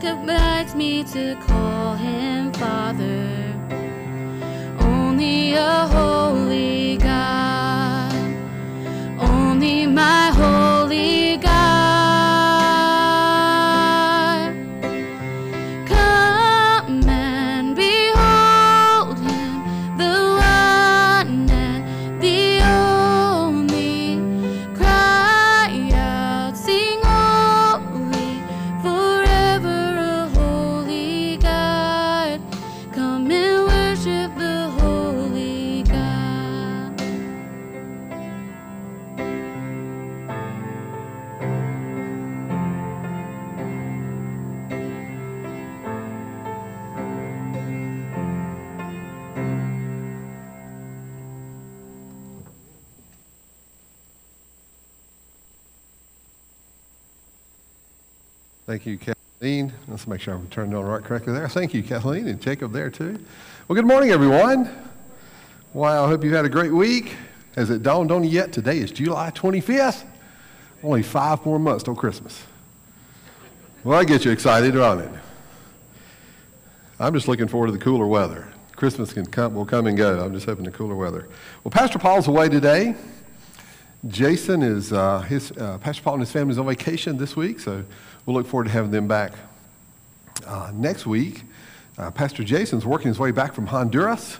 commands me to call him Father. Only a you, Kathleen. Let's make sure I'm turned on right correctly there. Thank you, Kathleen, and Jacob there too. Well, good morning, everyone. Wow, I hope you've had a great week. Has it dawned on you yet? Today is July 25th. Only five more months till Christmas. Well, I get you excited, don't it? I'm just looking forward to the cooler weather. Christmas can come, will come and go. I'm just hoping the cooler weather. Well, Pastor Paul's away today. Jason is uh, his uh, Pastor Paul and his family is on vacation this week, so we'll look forward to having them back uh, next week. Uh, Pastor Jason's working his way back from Honduras.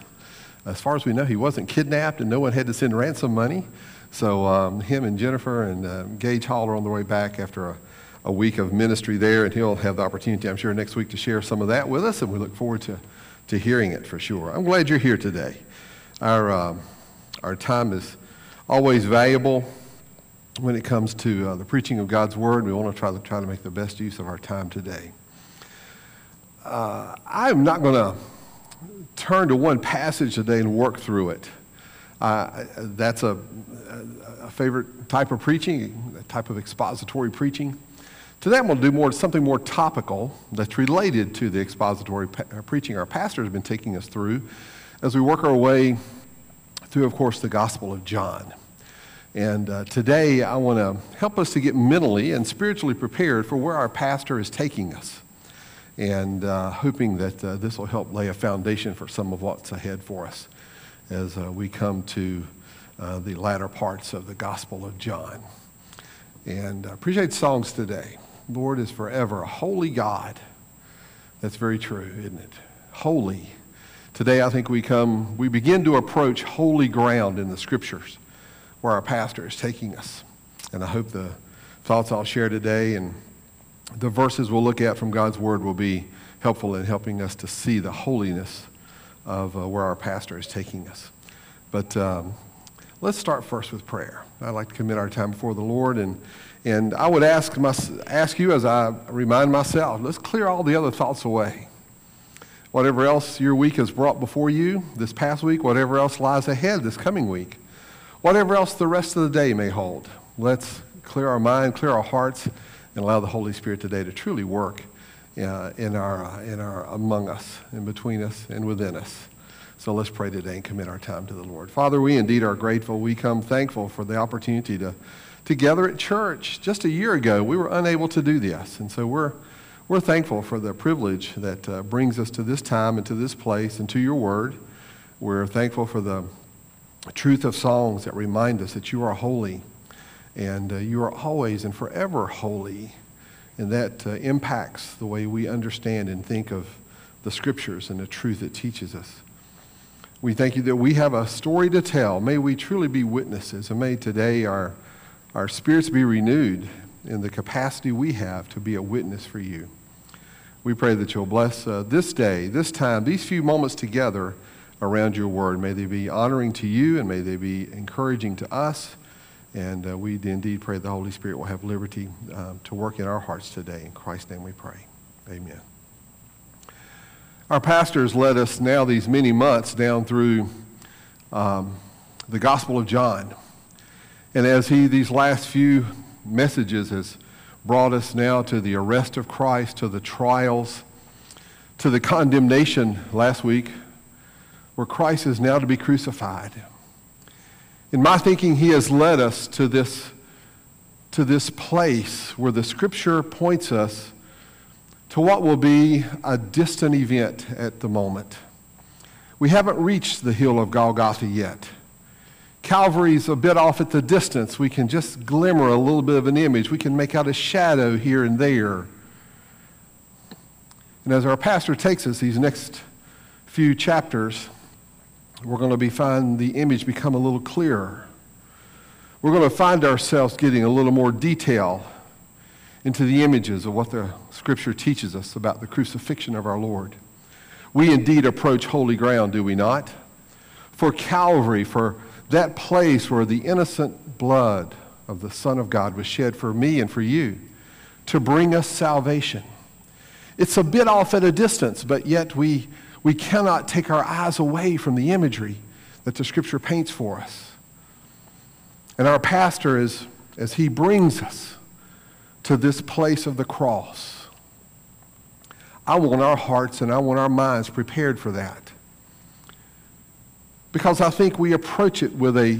As far as we know, he wasn't kidnapped, and no one had to send ransom money. So um, him and Jennifer and uh, Gage Hall are on their way back after a, a week of ministry there, and he'll have the opportunity, I'm sure, next week to share some of that with us, and we look forward to, to hearing it for sure. I'm glad you're here today. Our, um, our time is always valuable when it comes to uh, the preaching of God's Word. We want to try to try to make the best use of our time today. Uh, I'm not going to turn to one passage today and work through it. Uh, that's a, a favorite type of preaching, a type of expository preaching. Today I'm going to do more something more topical that's related to the expository uh, preaching our pastor has been taking us through as we work our way through, of course, the Gospel of John. And uh, today I want to help us to get mentally and spiritually prepared for where our pastor is taking us. And uh, hoping that uh, this will help lay a foundation for some of what's ahead for us as uh, we come to uh, the latter parts of the Gospel of John. And I appreciate songs today. Lord is forever a holy God. That's very true, isn't it? Holy. Today I think we come, we begin to approach holy ground in the scriptures where our pastor is taking us. And I hope the thoughts I'll share today and the verses we'll look at from God's Word will be helpful in helping us to see the holiness of uh, where our pastor is taking us. But um, let's start first with prayer. I'd like to commit our time before the Lord, and, and I would ask, my, ask you as I remind myself, let's clear all the other thoughts away. Whatever else your week has brought before you this past week, whatever else lies ahead this coming week, whatever else the rest of the day may hold, let's clear our mind, clear our hearts, and allow the Holy Spirit today to truly work uh, in our, uh, in our, among us, and between us, and within us. So let's pray today and commit our time to the Lord. Father, we indeed are grateful. We come thankful for the opportunity to, together at church. Just a year ago, we were unable to do this. And so we're, we're thankful for the privilege that uh, brings us to this time and to this place and to your word. We're thankful for the truth of songs that remind us that you are holy and uh, you are always and forever holy. And that uh, impacts the way we understand and think of the scriptures and the truth it teaches us. We thank you that we have a story to tell. May we truly be witnesses, and may today our, our spirits be renewed in the capacity we have to be a witness for you. We pray that you'll bless uh, this day, this time, these few moments together around your word. May they be honoring to you, and may they be encouraging to us. And uh, we indeed pray the Holy Spirit will have liberty um, to work in our hearts today. In Christ's name we pray. Amen. Our pastors led us now these many months down through um, the Gospel of John. And as he, these last few messages, has brought us now to the arrest of Christ, to the trials, to the condemnation last week, where Christ is now to be crucified. In my thinking, he has led us to this, to this place where the scripture points us to what will be a distant event at the moment. We haven't reached the hill of Golgotha yet. Calvary's a bit off at the distance. We can just glimmer a little bit of an image. We can make out a shadow here and there. And as our pastor takes us these next few chapters, we're going to be find the image become a little clearer. We're going to find ourselves getting a little more detail into the images of what the scripture teaches us about the crucifixion of our Lord. We indeed approach holy ground, do we not? For Calvary, for that place where the innocent blood of the Son of God was shed for me and for you to bring us salvation. It's a bit off at a distance, but yet we, we cannot take our eyes away from the imagery that the Scripture paints for us. And our pastor, is, as he brings us to this place of the cross, I want our hearts and I want our minds prepared for that. Because I think we approach it with a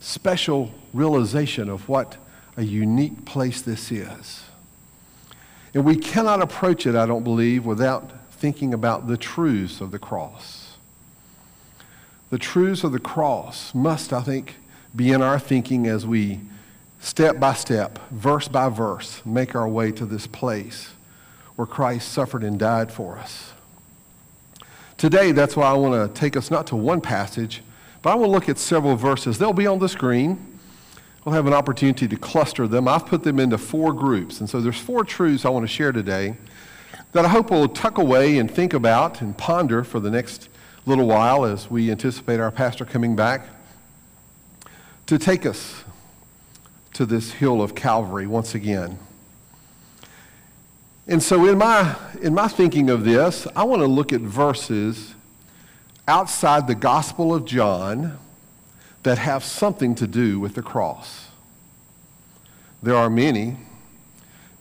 special realization of what a unique place this is. And we cannot approach it, I don't believe, without thinking about the truths of the cross. The truths of the cross must, I think, be in our thinking as we step by step, verse by verse, make our way to this place where Christ suffered and died for us. Today, that's why I want to take us not to one passage, but I want to look at several verses. They'll be on the screen. We'll have an opportunity to cluster them. I've put them into four groups. And so there's four truths I want to share today that I hope we'll tuck away and think about and ponder for the next little while as we anticipate our pastor coming back to take us to this hill of Calvary once again. And so, in my, in my thinking of this, I want to look at verses outside the Gospel of John that have something to do with the cross. There are many.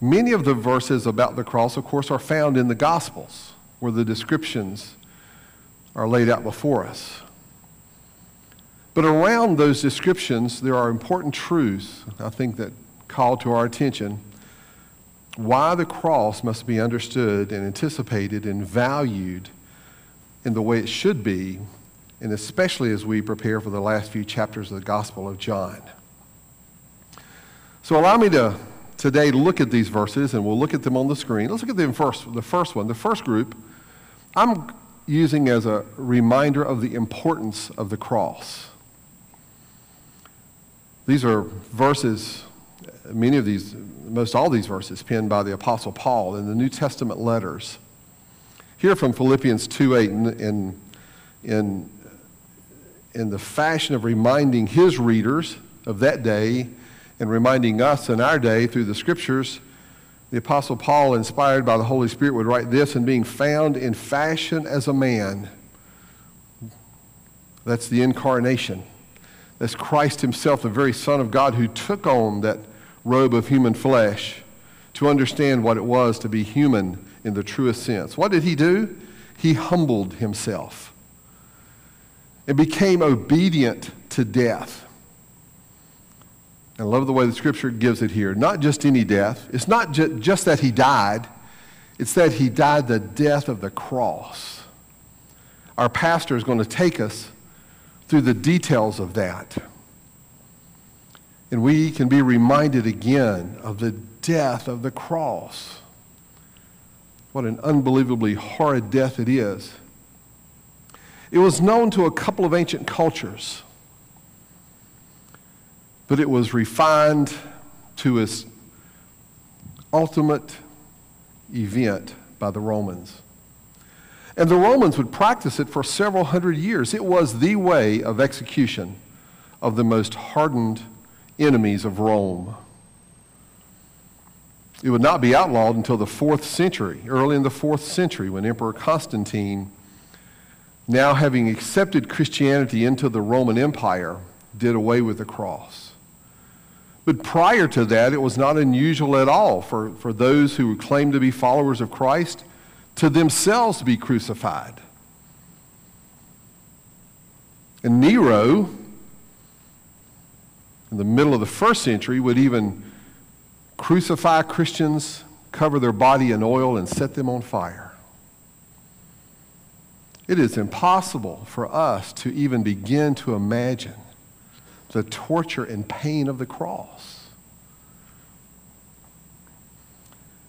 Many of the verses about the cross, of course, are found in the Gospels, where the descriptions are laid out before us. But around those descriptions, there are important truths, I think, that call to our attention why the cross must be understood and anticipated and valued in the way it should be, and especially as we prepare for the last few chapters of the Gospel of John. So allow me to today look at these verses, and we'll look at them on the screen. Let's look at them first. The first one, the first group, I'm using as a reminder of the importance of the cross. These are verses many of these, most all these verses penned by the Apostle Paul in the New Testament letters. Here from Philippians 2 8, in, in, in, in the fashion of reminding his readers of that day and reminding us in our day through the scriptures, the Apostle Paul, inspired by the Holy Spirit, would write this and being found in fashion as a man. That's the incarnation. That's Christ Himself, the very Son of God, who took on that robe of human flesh to understand what it was to be human in the truest sense. What did he do? He humbled himself and became obedient to death. I love the way the scripture gives it here. Not just any death. It's not ju- just that he died, it's that he died the death of the cross. Our pastor is going to take us through the details of that. And we can be reminded again of the death of the cross. What an unbelievably horrid death it is. It was known to a couple of ancient cultures, but it was refined to its ultimate event by the Romans. And the Romans would practice it for several hundred years. It was the way of execution of the most hardened enemies of Rome. It would not be outlawed until the fourth century, early in the fourth century, when Emperor Constantine, now having accepted Christianity into the Roman Empire, did away with the cross. But prior to that, it was not unusual at all for, for those who claimed to be followers of Christ to themselves be crucified. And Nero, in the middle of the first century would even crucify Christians cover their body in oil and set them on fire. It is impossible for us to even begin to imagine the torture and pain of the cross.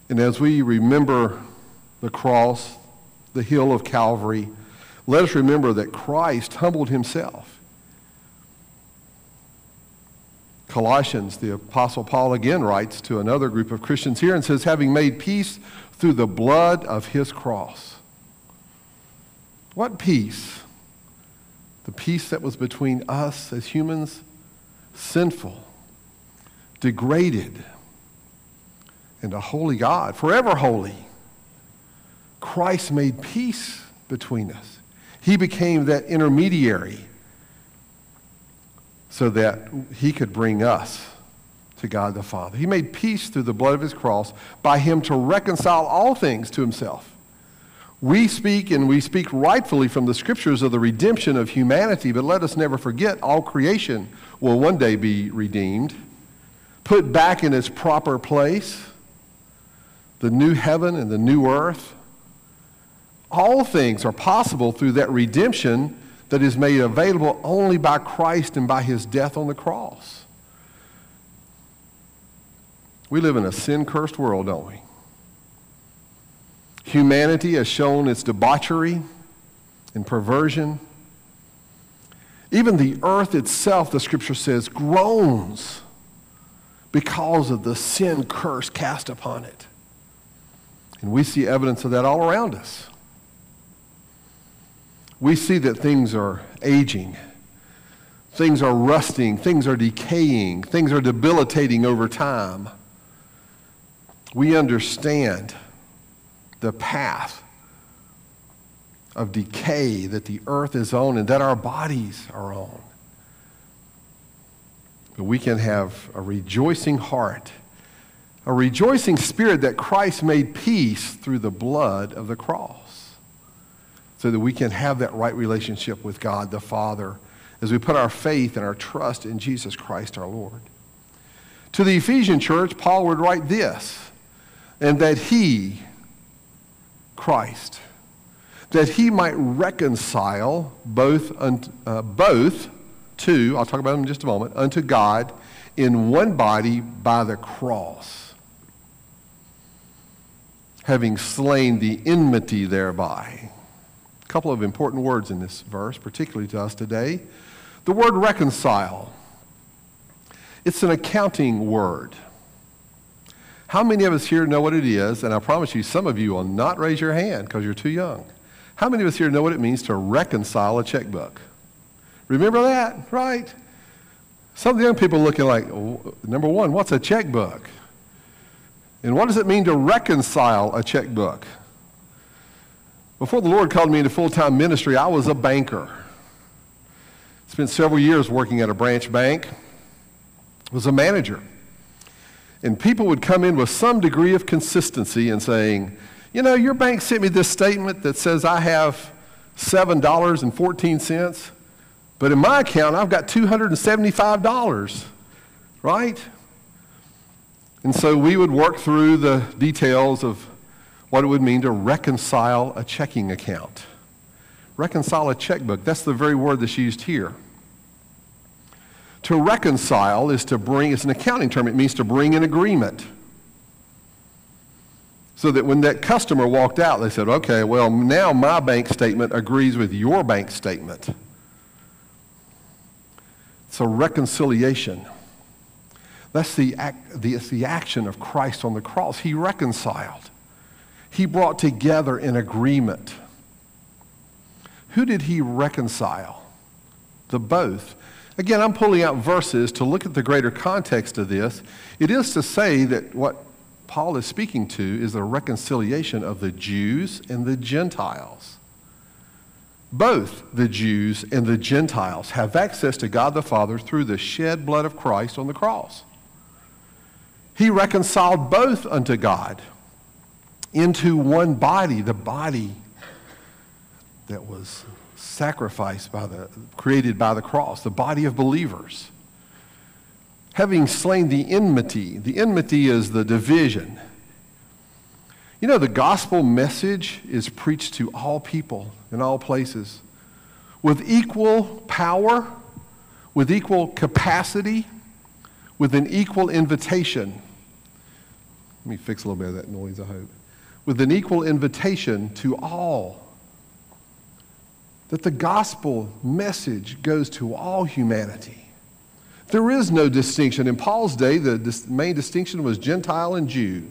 And as we remember the cross, the hill of Calvary, let us remember that Christ humbled himself. Colossians, the Apostle Paul again writes to another group of Christians here and says, having made peace through the blood of his cross. What peace? The peace that was between us as humans, sinful, degraded, and a holy God, forever holy. Christ made peace between us. He became that intermediary so that he could bring us to God the Father. He made peace through the blood of his cross by him to reconcile all things to himself. We speak and we speak rightfully from the scriptures of the redemption of humanity, but let us never forget all creation will one day be redeemed, put back in its proper place, the new heaven and the new earth. All things are possible through that redemption that is made available only by Christ and by his death on the cross. We live in a sin cursed world, don't we? Humanity has shown its debauchery and perversion. Even the earth itself, the scripture says, groans because of the sin curse cast upon it. And we see evidence of that all around us we see that things are aging, things are rusting, things are decaying, things are debilitating over time. We understand the path of decay that the earth is on and that our bodies are on. But we can have a rejoicing heart, a rejoicing spirit that Christ made peace through the blood of the cross so that we can have that right relationship with God the Father as we put our faith and our trust in Jesus Christ our Lord. To the Ephesian church, Paul would write this, and that he, Christ, that he might reconcile both, uh, both to, I'll talk about them in just a moment, unto God in one body by the cross, having slain the enmity thereby A couple of important words in this verse, particularly to us today. The word reconcile, it's an accounting word. How many of us here know what it is? And I promise you, some of you will not raise your hand because you're too young. How many of us here know what it means to reconcile a checkbook? Remember that, right? Some of the young people looking like, number one, what's a checkbook? And what does it mean to reconcile a checkbook? Before the Lord called me into full time ministry, I was a banker. Spent several years working at a branch bank, was a manager. And people would come in with some degree of consistency and saying, you know, your bank sent me this statement that says I have $7.14, but in my account I've got $275, right? And so we would work through the details of what it would mean to reconcile a checking account. Reconcile a checkbook, that's the very word that's used here. To reconcile is to bring, it's an accounting term, it means to bring an agreement. So that when that customer walked out, they said, okay, well, now my bank statement agrees with your bank statement. It's a reconciliation. That's the, act, the, the action of Christ on the cross. He reconciled he brought together an agreement. Who did he reconcile? The both. Again, I'm pulling out verses to look at the greater context of this. It is to say that what Paul is speaking to is the reconciliation of the Jews and the Gentiles. Both the Jews and the Gentiles have access to God the Father through the shed blood of Christ on the cross. He reconciled both unto God into one body, the body that was sacrificed by the, created by the cross, the body of believers. Having slain the enmity, the enmity is the division. You know, the gospel message is preached to all people in all places with equal power, with equal capacity, with an equal invitation. Let me fix a little bit of that noise, I hope. With an equal invitation to all. That the gospel message goes to all humanity. There is no distinction. In Paul's day, the main distinction was Gentile and Jew.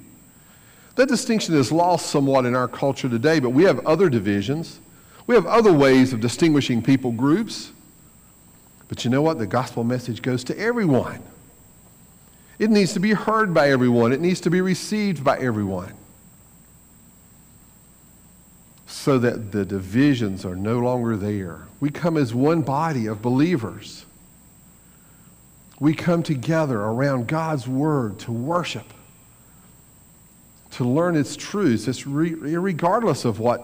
That distinction is lost somewhat in our culture today, but we have other divisions. We have other ways of distinguishing people groups. But you know what? The gospel message goes to everyone. It needs to be heard by everyone, it needs to be received by everyone. So that the divisions are no longer there. We come as one body of believers. We come together around God's word to worship, to learn its truths, it's re- regardless of what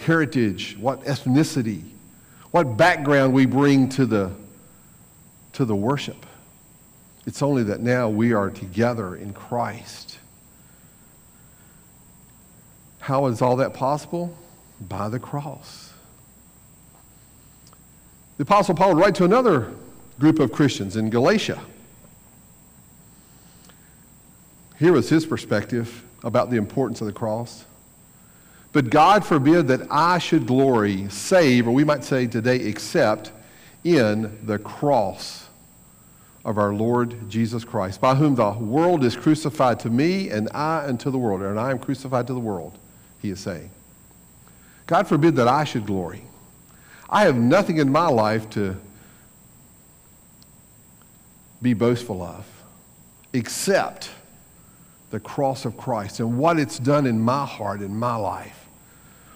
heritage, what ethnicity, what background we bring to the, to the worship. It's only that now we are together in Christ. How is all that possible? By the cross. The Apostle Paul would write to another group of Christians in Galatia. Here was his perspective about the importance of the cross. But God forbid that I should glory, save, or we might say today, except in the cross of our Lord Jesus Christ, by whom the world is crucified to me and I unto the world, and I am crucified to the world, he is saying. God forbid that I should glory. I have nothing in my life to be boastful of, except the cross of Christ and what it's done in my heart, in my life.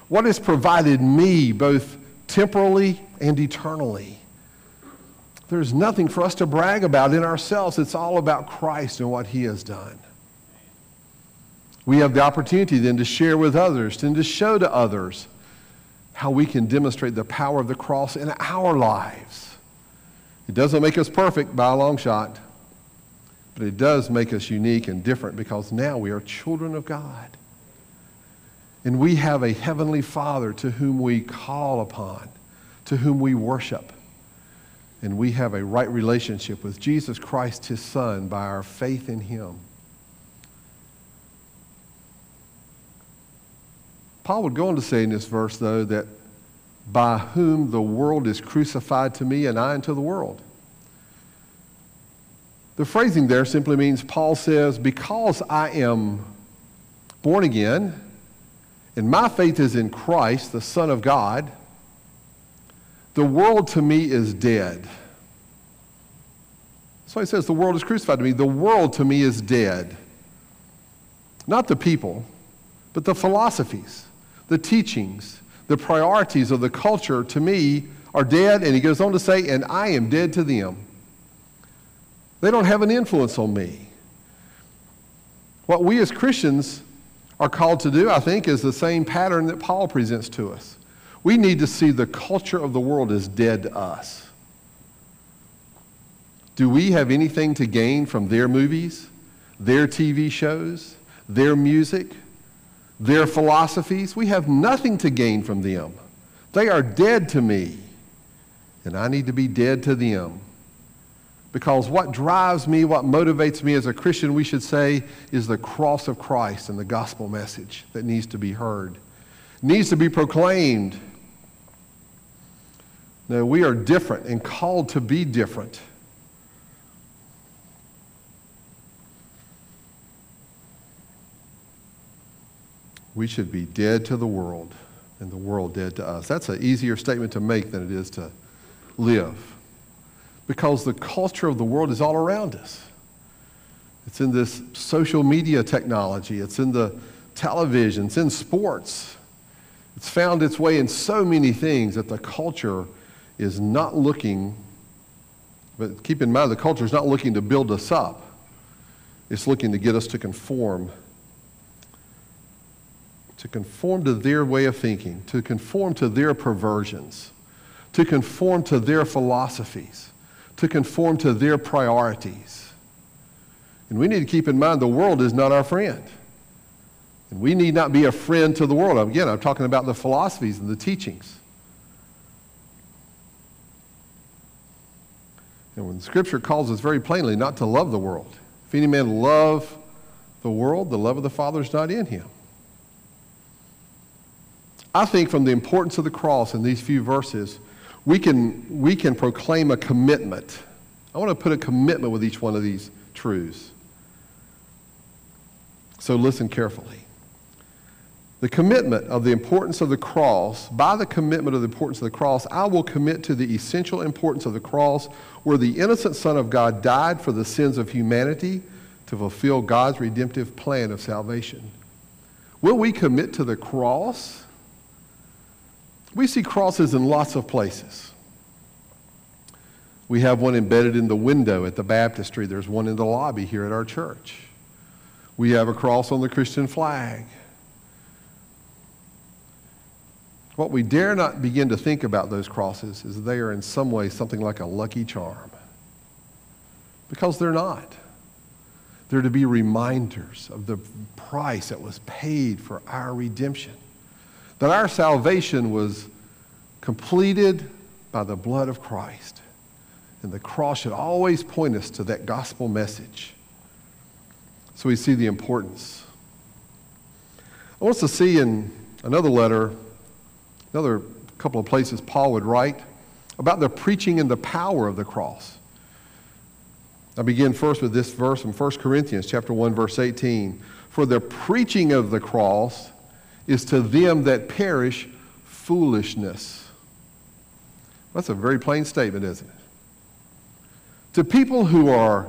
What has provided me both temporally and eternally. There's nothing for us to brag about in ourselves. It's all about Christ and what he has done. We have the opportunity then to share with others and to show to others how we can demonstrate the power of the cross in our lives. It doesn't make us perfect by a long shot, but it does make us unique and different because now we are children of God. And we have a heavenly Father to whom we call upon, to whom we worship. And we have a right relationship with Jesus Christ, his Son, by our faith in him. Paul would go on to say in this verse, though, that by whom the world is crucified to me and I unto the world. The phrasing there simply means Paul says, because I am born again and my faith is in Christ, the Son of God, the world to me is dead. So he says, the world is crucified to me. The world to me is dead. Not the people, but the philosophies, the teachings, the priorities of the culture to me are dead. And he goes on to say, and I am dead to them. They don't have an influence on me. What we as Christians are called to do, I think, is the same pattern that Paul presents to us. We need to see the culture of the world as dead to us. Do we have anything to gain from their movies, their TV shows, their music? Their philosophies. We have nothing to gain from them. They are dead to me, and I need to be dead to them. Because what drives me, what motivates me as a Christian, we should say, is the cross of Christ and the gospel message that needs to be heard, needs to be proclaimed. No, we are different and called to be different. We should be dead to the world and the world dead to us. That's an easier statement to make than it is to live because the culture of the world is all around us. It's in this social media technology, it's in the television, it's in sports. It's found its way in so many things that the culture is not looking, but keep in mind, the culture is not looking to build us up. It's looking to get us to conform to conform to their way of thinking, to conform to their perversions, to conform to their philosophies, to conform to their priorities. And we need to keep in mind the world is not our friend. And we need not be a friend to the world. Again, I'm talking about the philosophies and the teachings. And when Scripture calls us very plainly not to love the world, if any man love the world, the love of the Father is not in him. I think from the importance of the cross in these few verses, we can, we can proclaim a commitment. I want to put a commitment with each one of these truths. So listen carefully. The commitment of the importance of the cross, by the commitment of the importance of the cross, I will commit to the essential importance of the cross where the innocent Son of God died for the sins of humanity to fulfill God's redemptive plan of salvation. Will we commit to the cross? We see crosses in lots of places. We have one embedded in the window at the baptistry. There's one in the lobby here at our church. We have a cross on the Christian flag. What we dare not begin to think about those crosses is they are in some way something like a lucky charm. Because they're not. They're to be reminders of the price that was paid for our redemption. That our salvation was completed by the blood of Christ. And the cross should always point us to that gospel message. So we see the importance. I want us to see in another letter, another couple of places Paul would write about the preaching and the power of the cross. I begin first with this verse from 1 Corinthians chapter 1 verse 18. For the preaching of the cross is to them that perish foolishness. That's a very plain statement, isn't it? To people who are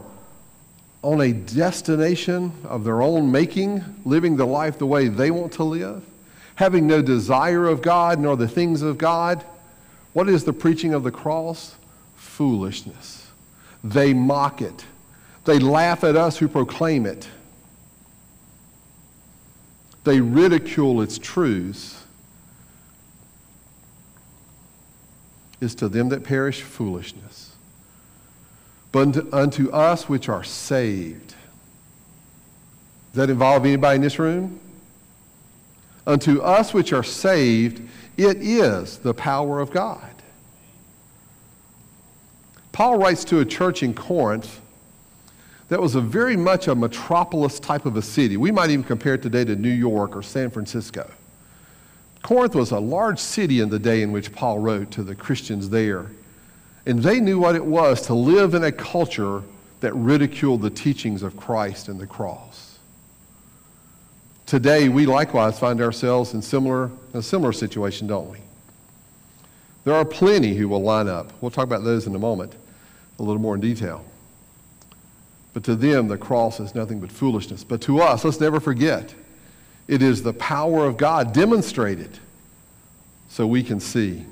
on a destination of their own making, living the life the way they want to live, having no desire of God nor the things of God, what is the preaching of the cross? Foolishness. They mock it. They laugh at us who proclaim it. They ridicule its truths. Is to them that perish foolishness. But unto us which are saved. Does that involve anybody in this room? Unto us which are saved, it is the power of God. Paul writes to a church in Corinth that was very much a metropolis type of a city. We might even compare it today to New York or San Francisco. Corinth was a large city in the day in which Paul wrote to the Christians there. And they knew what it was to live in a culture that ridiculed the teachings of Christ and the cross. Today, we likewise find ourselves in similar, a similar situation, don't we? There are plenty who will line up. We'll talk about those in a moment a little more in detail. But to them, the cross is nothing but foolishness. But to us, let's never forget, it is the power of God demonstrated so we can see.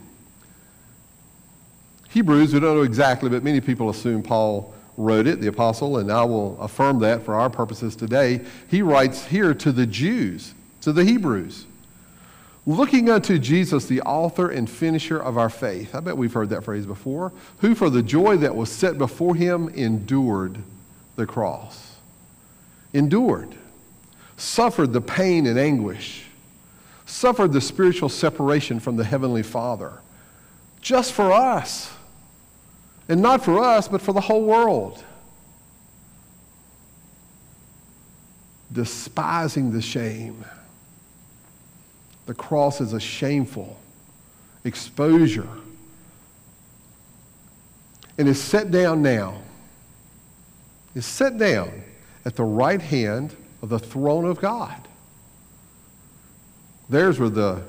Hebrews, we don't know exactly, but many people assume Paul wrote it, the apostle, and I will affirm that for our purposes today. He writes here to the Jews, to the Hebrews looking unto Jesus, the author and finisher of our faith. I bet we've heard that phrase before. Who, for the joy that was set before him, endured the cross. Endured. Suffered the pain and anguish. Suffered the spiritual separation from the Heavenly Father. Just for us. And not for us, but for the whole world. Despising the shame the cross is a shameful exposure and is set down now, is set down at the right hand of the throne of God. There's where the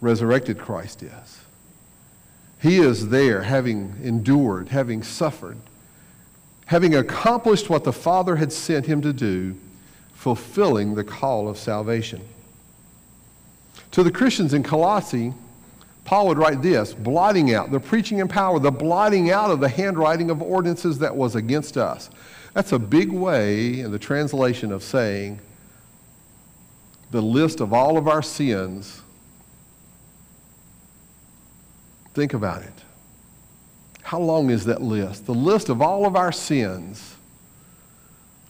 resurrected Christ is. He is there having endured, having suffered, having accomplished what the Father had sent him to do, fulfilling the call of salvation. To the Christians in Colossae, Paul would write this blotting out, the preaching and power, the blotting out of the handwriting of ordinances that was against us. That's a big way in the translation of saying the list of all of our sins. Think about it. How long is that list? The list of all of our sins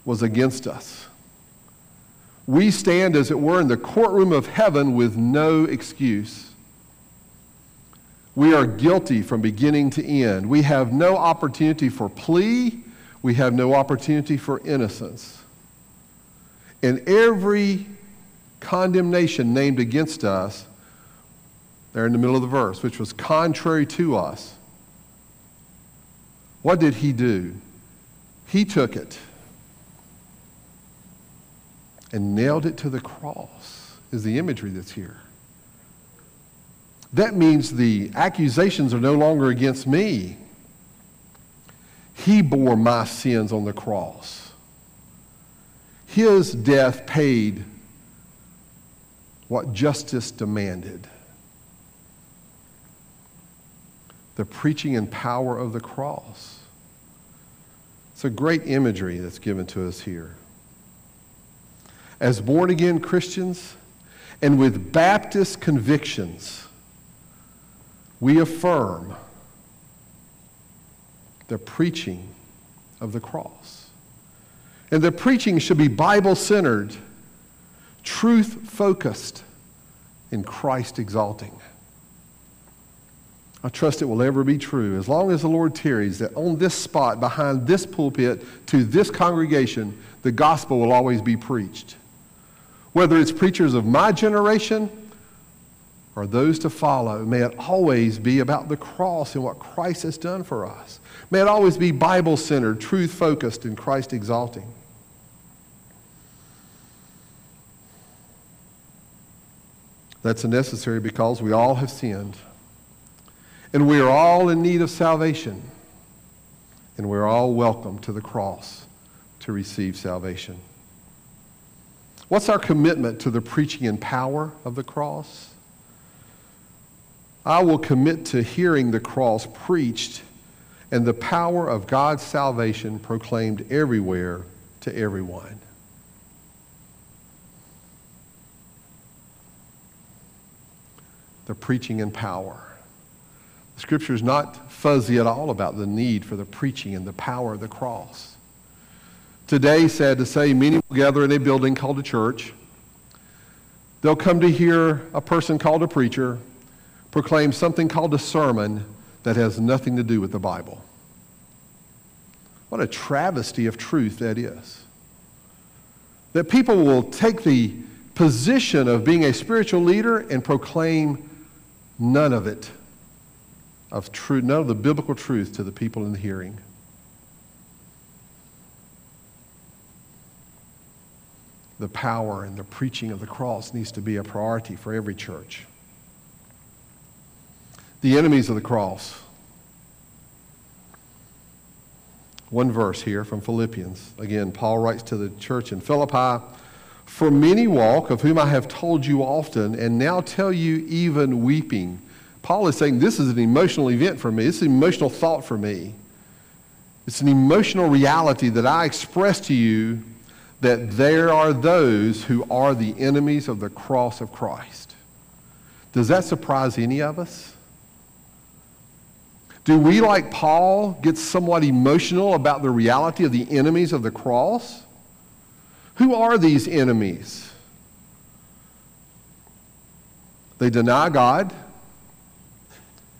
was against us we stand, as it were, in the courtroom of heaven with no excuse. We are guilty from beginning to end. We have no opportunity for plea. We have no opportunity for innocence. In every condemnation named against us, there in the middle of the verse, which was contrary to us, what did he do? He took it and nailed it to the cross, is the imagery that's here. That means the accusations are no longer against me. He bore my sins on the cross. His death paid what justice demanded. The preaching and power of the cross. It's a great imagery that's given to us here as born again Christians and with Baptist convictions, we affirm the preaching of the cross. And the preaching should be Bible centered, truth focused, and Christ exalting. I trust it will ever be true as long as the Lord tarries that on this spot, behind this pulpit, to this congregation, the gospel will always be preached whether it's preachers of my generation or those to follow, may it always be about the cross and what Christ has done for us. May it always be Bible centered, truth focused, and Christ exalting. That's necessary because we all have sinned. And we are all in need of salvation. And we're all welcome to the cross to receive salvation. What's our commitment to the preaching and power of the cross? I will commit to hearing the cross preached and the power of God's salvation proclaimed everywhere to everyone. The preaching and power. The scripture is not fuzzy at all about the need for the preaching and the power of the cross. Today, sad to say, many will gather in a building called a church. They'll come to hear a person called a preacher proclaim something called a sermon that has nothing to do with the Bible. What a travesty of truth that is. That people will take the position of being a spiritual leader and proclaim none of it, of true, none of the biblical truth to the people in the hearing. the power and the preaching of the cross needs to be a priority for every church. The enemies of the cross. One verse here from Philippians. Again, Paul writes to the church in Philippi For many walk, of whom I have told you often, and now tell you even weeping. Paul is saying this is an emotional event for me. It's an emotional thought for me. It's an emotional reality that I express to you that there are those who are the enemies of the cross of Christ. Does that surprise any of us? Do we, like Paul, get somewhat emotional about the reality of the enemies of the cross? Who are these enemies? They deny God.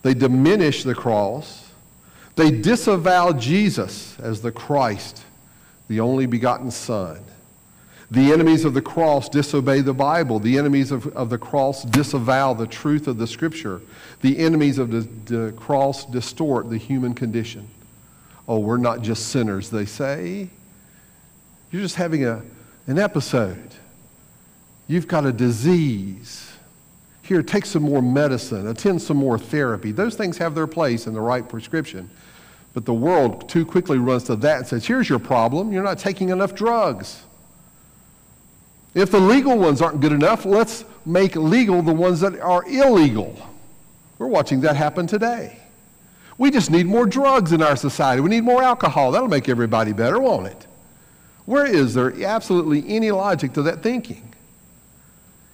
They diminish the cross. They disavow Jesus as the Christ, the only begotten Son. The enemies of the cross disobey the Bible. The enemies of, of the cross disavow the truth of the Scripture. The enemies of the, the cross distort the human condition. Oh, we're not just sinners, they say. You're just having a, an episode. You've got a disease. Here, take some more medicine, attend some more therapy. Those things have their place in the right prescription. But the world too quickly runs to that and says, here's your problem. You're not taking enough drugs. If the legal ones aren't good enough, let's make legal the ones that are illegal. We're watching that happen today. We just need more drugs in our society. We need more alcohol. That'll make everybody better, won't it? Where is there absolutely any logic to that thinking?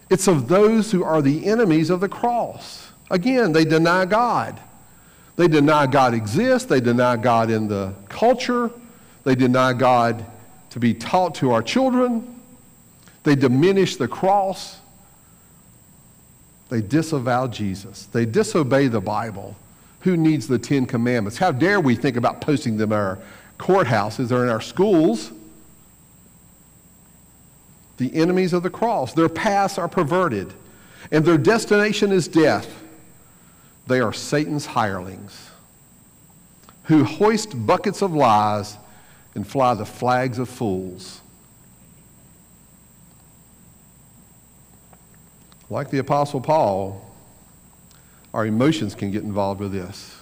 It's of those who are the enemies of the cross. Again, they deny God. They deny God exists. They deny God in the culture. They deny God to be taught to our children. They diminish the cross. They disavow Jesus. They disobey the Bible. Who needs the Ten Commandments? How dare we think about posting them in our courthouses or in our schools? The enemies of the cross. Their paths are perverted, and their destination is death. They are Satan's hirelings who hoist buckets of lies and fly the flags of fools. Like the Apostle Paul, our emotions can get involved with this.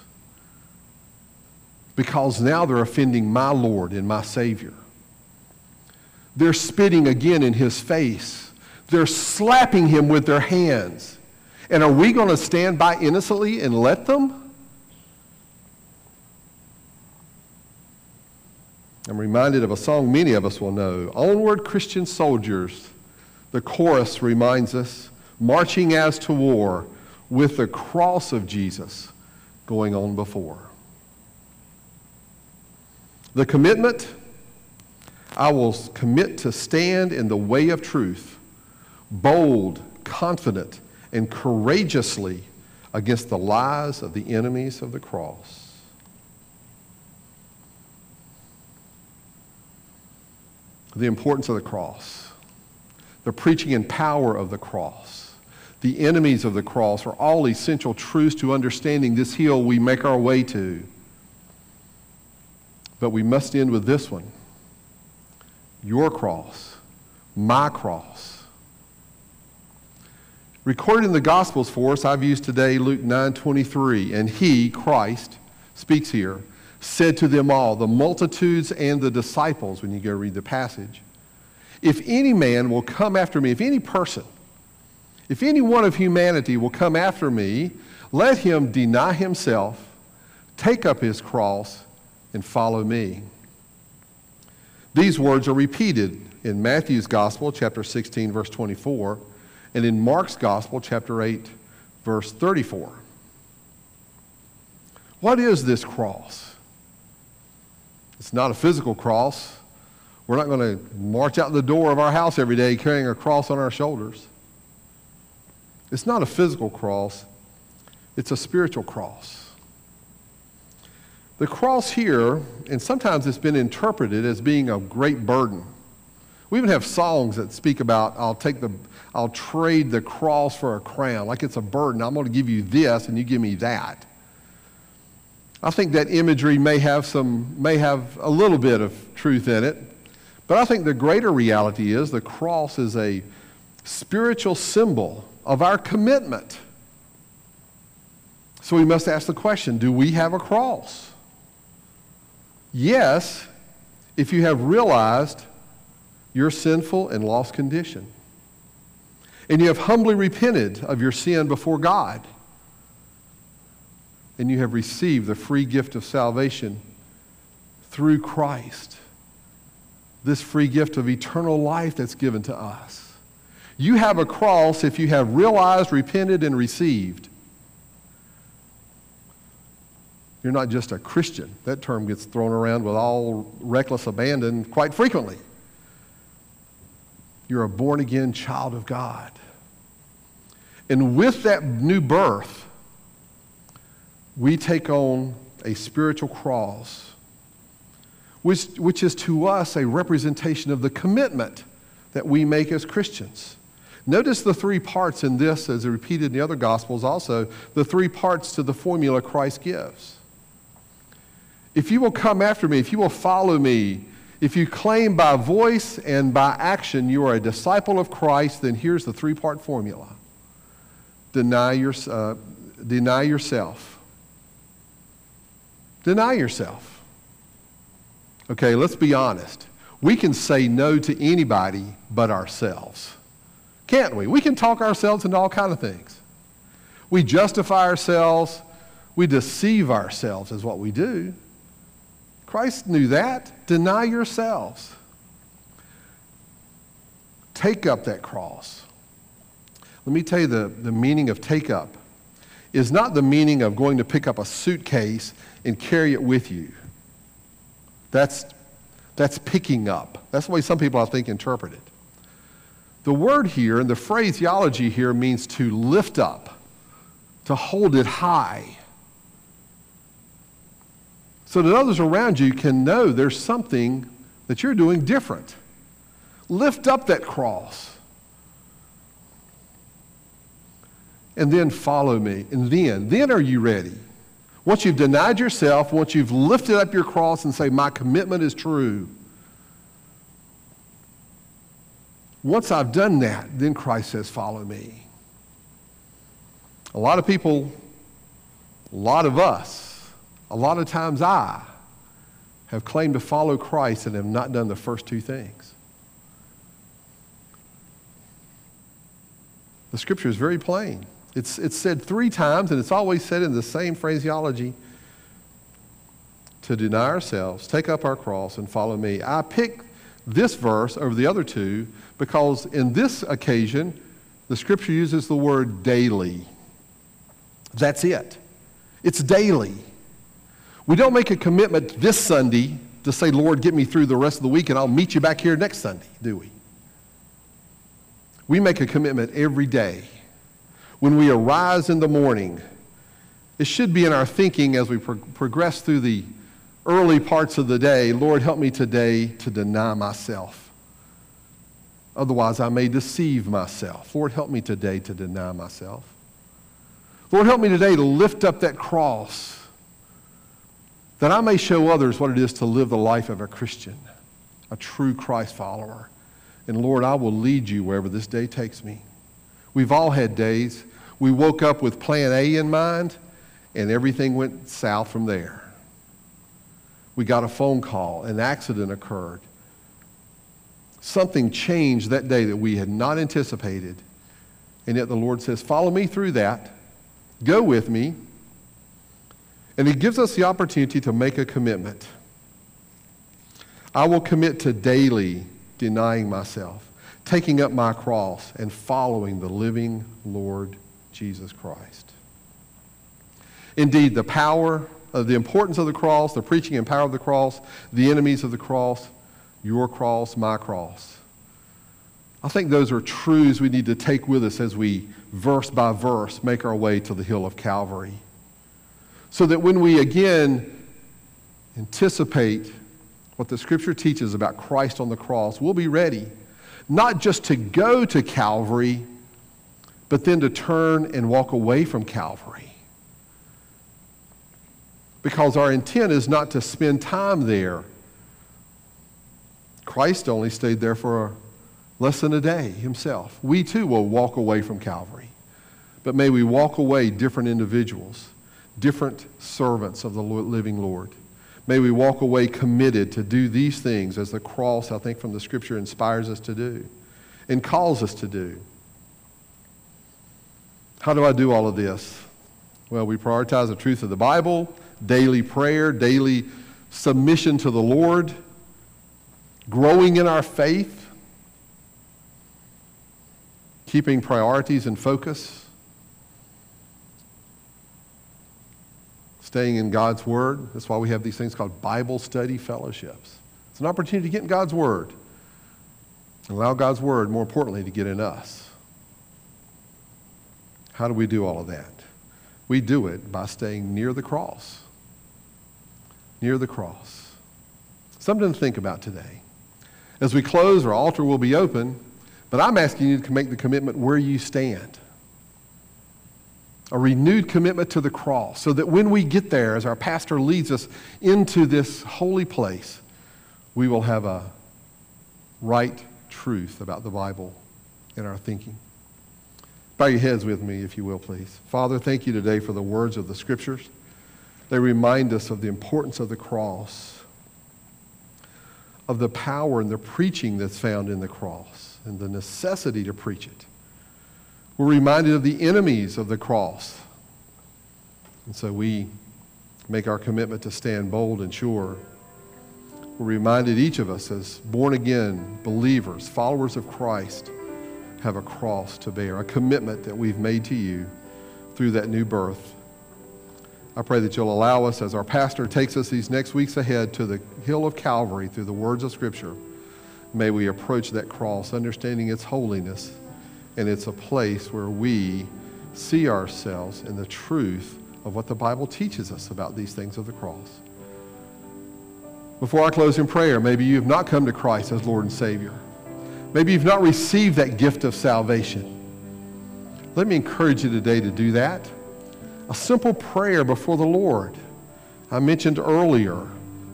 Because now they're offending my Lord and my Savior. They're spitting again in his face. They're slapping him with their hands. And are we going to stand by innocently and let them? I'm reminded of a song many of us will know Onward, Christian Soldiers. The chorus reminds us marching as to war with the cross of Jesus going on before. The commitment I will commit to stand in the way of truth, bold, confident, and courageously against the lies of the enemies of the cross. The importance of the cross, the preaching and power of the cross, the enemies of the cross are all essential truths to understanding this hill we make our way to. But we must end with this one your cross, my cross. Recorded in the Gospels for us, I've used today Luke 9:23, and he, Christ, speaks here, said to them all, the multitudes and the disciples, when you go read the passage, if any man will come after me, if any person, if any one of humanity will come after me, let him deny himself, take up his cross, and follow me. These words are repeated in Matthew's Gospel, chapter 16, verse 24, and in Mark's Gospel, chapter 8, verse 34. What is this cross? It's not a physical cross. We're not going to march out the door of our house every day carrying a cross on our shoulders. It's not a physical cross, it's a spiritual cross. The cross here, and sometimes it's been interpreted as being a great burden. We even have songs that speak about I'll take the I'll trade the cross for a crown, like it's a burden. I'm going to give you this and you give me that. I think that imagery may have some may have a little bit of truth in it. But I think the greater reality is the cross is a spiritual symbol of our commitment. So we must ask the question, do we have a cross? Yes, if you have realized your sinful and lost condition. And you have humbly repented of your sin before God. And you have received the free gift of salvation through Christ. This free gift of eternal life that's given to us. You have a cross if you have realized, repented, and received. You're not just a Christian. That term gets thrown around with all reckless abandon quite frequently. You're a born again child of God. And with that new birth, we take on a spiritual cross, which, which is to us a representation of the commitment that we make as Christians. Notice the three parts in this, as repeated in the other Gospels also, the three parts to the formula Christ gives. If you will come after me, if you will follow me, if you claim by voice and by action you are a disciple of Christ, then here's the three part formula deny, your, uh, deny yourself. Deny yourself. Okay, let's be honest. We can say no to anybody but ourselves. Can't we? We can talk ourselves into all kind of things. We justify ourselves, we deceive ourselves is what we do. Christ knew that. Deny yourselves. Take up that cross. Let me tell you the, the meaning of take up is not the meaning of going to pick up a suitcase and carry it with you. That's, that's picking up. That's the way some people, I think, interpret it. The word here and the phraseology here means to lift up, to hold it high. So that others around you can know there's something that you're doing different. Lift up that cross. And then follow me. And then, then are you ready? Once you've denied yourself, once you've lifted up your cross and say, My commitment is true. Once I've done that, then Christ says, Follow me. A lot of people, a lot of us, a lot of times I have claimed to follow Christ and have not done the first two things. The scripture is very plain. It's, it's said three times, and it's always said in the same phraseology to deny ourselves, take up our cross, and follow me. I pick this verse over the other two because in this occasion, the scripture uses the word daily. That's it. It's daily. We don't make a commitment this Sunday to say, Lord, get me through the rest of the week and I'll meet you back here next Sunday, do we? We make a commitment every day when we arise in the morning, it should be in our thinking as we pro- progress through the early parts of the day Lord, help me today to deny myself. Otherwise, I may deceive myself. Lord, help me today to deny myself. Lord, help me today to lift up that cross that I may show others what it is to live the life of a Christian, a true Christ follower. And Lord, I will lead you wherever this day takes me. We've all had days. We woke up with plan A in mind, and everything went south from there. We got a phone call, an accident occurred. Something changed that day that we had not anticipated. And yet the Lord says, Follow me through that. Go with me. And He gives us the opportunity to make a commitment. I will commit to daily denying myself taking up my cross and following the living Lord Jesus Christ. Indeed, the power, uh, the importance of the cross, the preaching and power of the cross, the enemies of the cross, your cross, my cross. I think those are truths we need to take with us as we, verse by verse, make our way to the hill of Calvary. So that when we again anticipate what the scripture teaches about Christ on the cross, we'll be ready not just to go to Calvary, but then to turn and walk away from Calvary. Because our intent is not to spend time there. Christ only stayed there for less than a day himself. We too will walk away from Calvary. But may we walk away different individuals, different servants of the living Lord. May we walk away committed to do these things as the cross, I think, from the scripture inspires us to do and calls us to do. How do I do all of this? Well, we prioritize the truth of the Bible, daily prayer, daily submission to the Lord, growing in our faith, keeping priorities in focus staying in God's Word. That's why we have these things called Bible study fellowships. It's an opportunity to get in God's Word. Allow God's Word, more importantly, to get in us. How do we do all of that? We do it by staying near the cross. Near the cross. Something to think about today. As we close, our altar will be open, but I'm asking you to make the commitment where you stand a renewed commitment to the cross, so that when we get there, as our pastor leads us into this holy place, we will have a right truth about the Bible in our thinking. Bow your heads with me, if you will, please. Father, thank you today for the words of the Scriptures. They remind us of the importance of the cross, of the power and the preaching that's found in the cross, and the necessity to preach it. We're reminded of the enemies of the cross. And so we make our commitment to stand bold and sure. We're reminded, each of us, as born again believers, followers of Christ, have a cross to bear, a commitment that we've made to you through that new birth. I pray that you'll allow us, as our pastor takes us these next weeks ahead to the hill of Calvary through the words of Scripture, may we approach that cross understanding its holiness and it's a place where we see ourselves in the truth of what the Bible teaches us about these things of the cross. Before I close in prayer, maybe you have not come to Christ as Lord and Savior. Maybe you've not received that gift of salvation. Let me encourage you today to do that. A simple prayer before the Lord. I mentioned earlier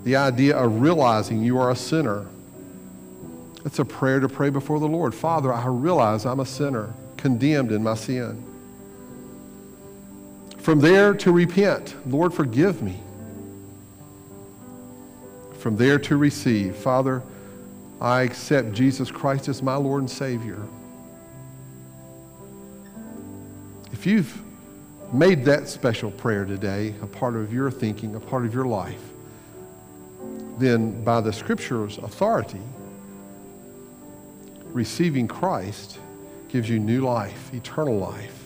the idea of realizing you are a sinner. It's a prayer to pray before the Lord. Father, I realize I'm a sinner, condemned in my sin. From there to repent, Lord, forgive me. From there to receive, Father, I accept Jesus Christ as my Lord and Savior. If you've made that special prayer today a part of your thinking, a part of your life, then by the Scripture's authority, receiving Christ gives you new life, eternal life,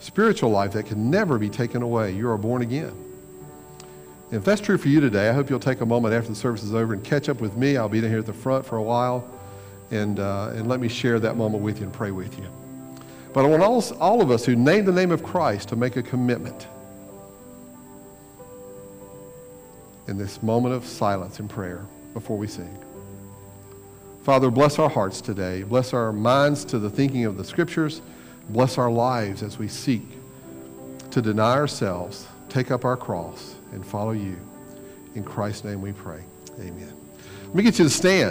spiritual life that can never be taken away. You are born again. If that's true for you today, I hope you'll take a moment after the service is over and catch up with me. I'll be down here at the front for a while, and, uh, and let me share that moment with you and pray with you. But I want all, all of us who name the name of Christ to make a commitment in this moment of silence and prayer before we sing. Father, bless our hearts today. Bless our minds to the thinking of the scriptures. Bless our lives as we seek to deny ourselves, take up our cross, and follow you. In Christ's name we pray. Amen. Let me get you to stand.